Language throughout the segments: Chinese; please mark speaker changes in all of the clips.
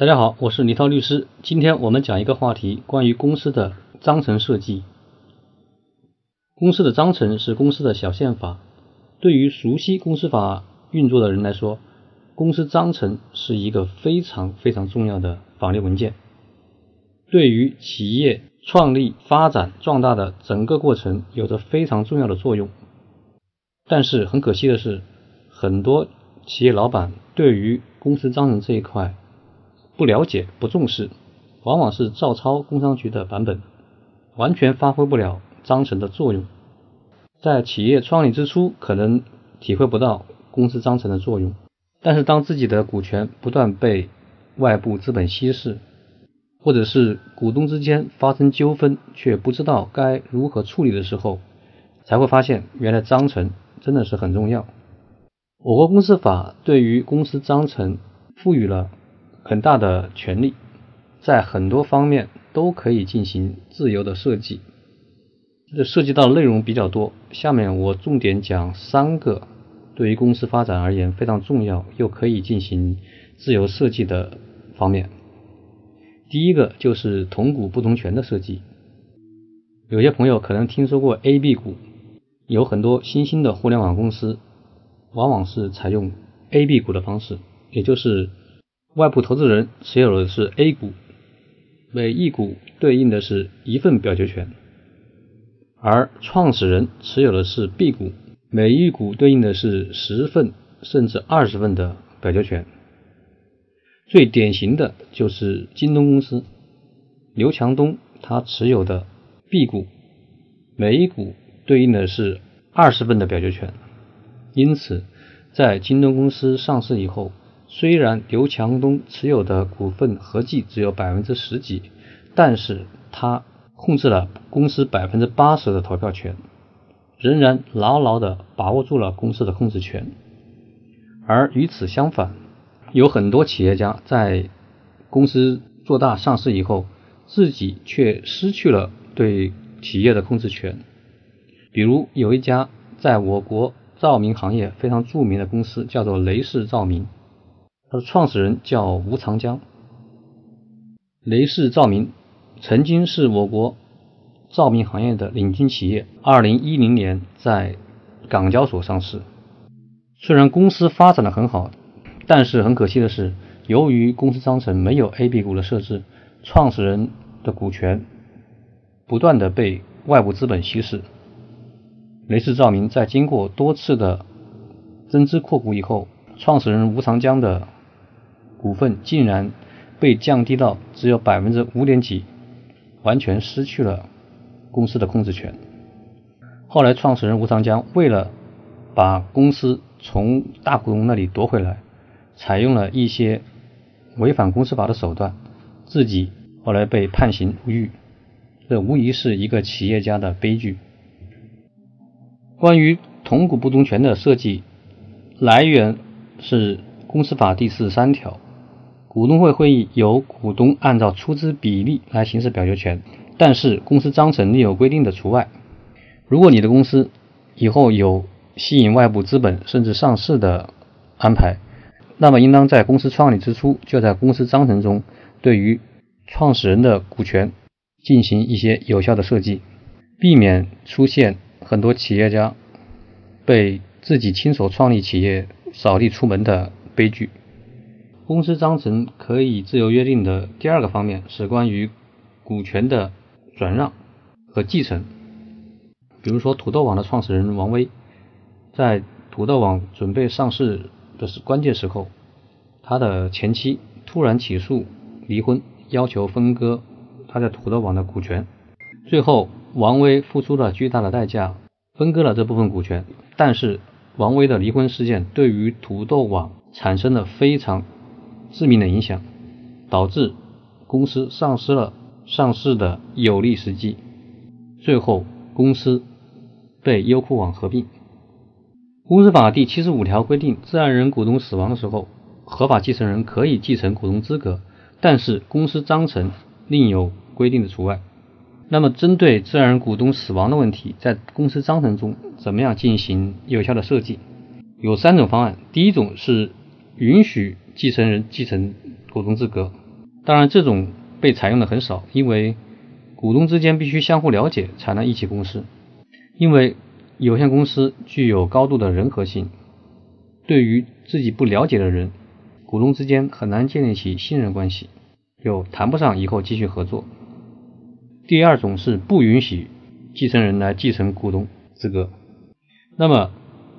Speaker 1: 大家好，我是李涛律师。今天我们讲一个话题，关于公司的章程设计。公司的章程是公司的小宪法，对于熟悉公司法运作的人来说，公司章程是一个非常非常重要的法律文件，对于企业创立、发展、壮大的整个过程有着非常重要的作用。但是很可惜的是，很多企业老板对于公司章程这一块不了解、不重视，往往是照抄工商局的版本，完全发挥不了章程的作用。在企业创立之初，可能体会不到公司章程的作用，但是当自己的股权不断被外部资本稀释，或者是股东之间发生纠纷，却不知道该如何处理的时候，才会发现原来章程真的是很重要。我国公司法对于公司章程赋予了很大的权利，在很多方面都可以进行自由的设计。这涉及到内容比较多，下面我重点讲三个对于公司发展而言非常重要又可以进行自由设计的方面。第一个就是同股不同权的设计。有些朋友可能听说过 A、B 股，有很多新兴的互联网公司。往往是采用 A、B 股的方式，也就是外部投资人持有的是 A 股，每一股对应的是一份表决权，而创始人持有的是 B 股，每一股对应的是十份甚至二十份的表决权。最典型的就是京东公司，刘强东他持有的 B 股，每一股对应的是二十份的表决权。因此，在京东公司上市以后，虽然刘强东持有的股份合计只有百分之十几，但是他控制了公司百分之八十的投票权，仍然牢牢的把握住了公司的控制权。而与此相反，有很多企业家在公司做大上市以后，自己却失去了对企业的控制权。比如有一家在我国。照明行业非常著名的公司叫做雷士照明，它的创始人叫吴长江。雷士照明曾经是我国照明行业的领军企业，二零一零年在港交所上市。虽然公司发展的很好，但是很可惜的是，由于公司章程没有 A、B 股的设置，创始人的股权不断的被外部资本稀释。雷士照明在经过多次的增资扩股以后，创始人吴长江的股份竟然被降低到只有百分之五点几，完全失去了公司的控制权。后来，创始人吴长江为了把公司从大股东那里夺回来，采用了一些违反公司法的手段，自己后来被判刑入狱。这无疑是一个企业家的悲剧。关于同股不同权的设计，来源是公司法第四十三条，股东会会议由股东按照出资比例来行使表决权，但是公司章程另有规定的除外。如果你的公司以后有吸引外部资本甚至上市的安排，那么应当在公司创立之初就在公司章程中对于创始人的股权进行一些有效的设计，避免出现。很多企业家被自己亲手创立企业扫地出门的悲剧。公司章程可以自由约定的第二个方面是关于股权的转让和继承。比如说，土豆网的创始人王威，在土豆网准备上市的关键时候，他的前妻突然起诉离婚，要求分割他在土豆网的股权，最后。王威付出了巨大的代价，分割了这部分股权，但是王威的离婚事件对于土豆网产生了非常致命的影响，导致公司丧失了上市的有利时机，最后公司被优酷网合并。公司法第七十五条规定，自然人股东死亡的时候，合法继承人可以继承股东资格，但是公司章程另有规定的除外。那么，针对自然人股东死亡的问题，在公司章程中怎么样进行有效的设计？有三种方案。第一种是允许继承人继承股东资格，当然，这种被采用的很少，因为股东之间必须相互了解才能一起共事。因为有限公司具有高度的人和性，对于自己不了解的人，股东之间很难建立起信任关系，又谈不上以后继续合作。第二种是不允许继承人来继承股东资格。那么，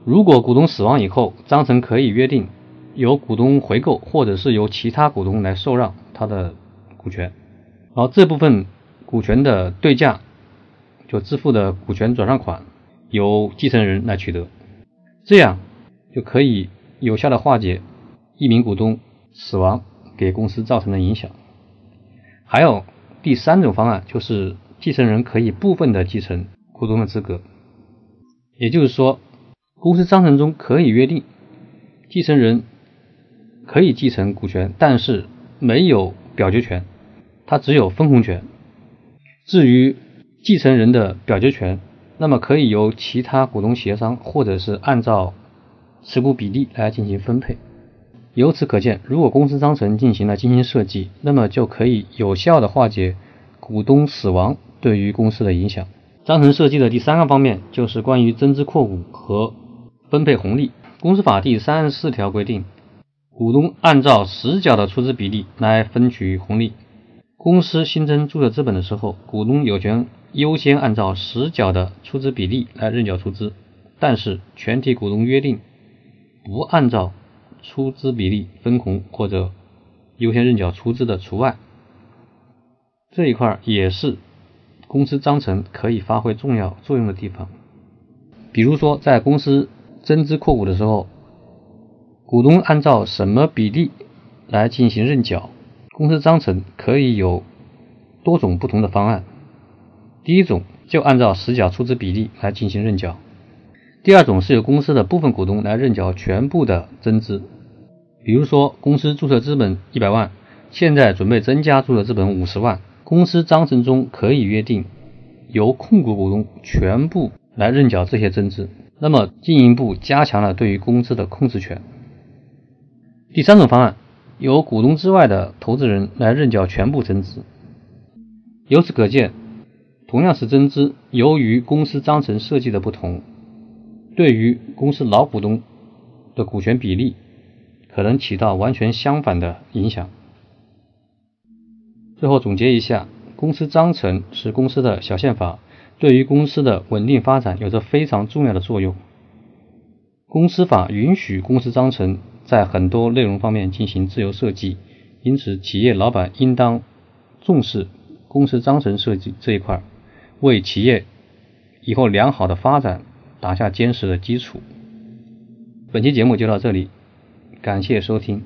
Speaker 1: 如果股东死亡以后，章程可以约定由股东回购，或者是由其他股东来受让他的股权，然后这部分股权的对价，就支付的股权转让款，由继承人来取得，这样就可以有效的化解一名股东死亡给公司造成的影响。还有。第三种方案就是继承人可以部分的继承股东的资格，也就是说，公司章程中可以约定，继承人可以继承股权，但是没有表决权，他只有分红权。至于继承人的表决权，那么可以由其他股东协商，或者是按照持股比例来进行分配。由此可见，如果公司章程进行了精心设计，那么就可以有效的化解股东死亡对于公司的影响。章程设计的第三个方面就是关于增资扩股和分配红利。公司法第三十四条规定，股东按照实缴的出资比例来分取红利。公司新增注册资本的时候，股东有权优先按照实缴的出资比例来认缴出资，但是全体股东约定不按照。出资比例分红或者优先认缴出资的除外，这一块也是公司章程可以发挥重要作用的地方。比如说，在公司增资扩股的时候，股东按照什么比例来进行认缴，公司章程可以有多种不同的方案。第一种就按照实缴出资比例来进行认缴。第二种是由公司的部分股东来认缴全部的增资，比如说公司注册资本一百万，现在准备增加注册资本五十万，公司章程中可以约定由控股股东全部来认缴这些增资，那么进一步加强了对于公司的控制权。第三种方案，由股东之外的投资人来认缴全部增资。由此可见，同样是增资，由于公司章程设计的不同。对于公司老股东的股权比例，可能起到完全相反的影响。最后总结一下，公司章程是公司的小宪法，对于公司的稳定发展有着非常重要的作用。公司法允许公司章程在很多内容方面进行自由设计，因此企业老板应当重视公司章程设计这一块，为企业以后良好的发展。打下坚实的基础。本期节目就到这里，感谢收听。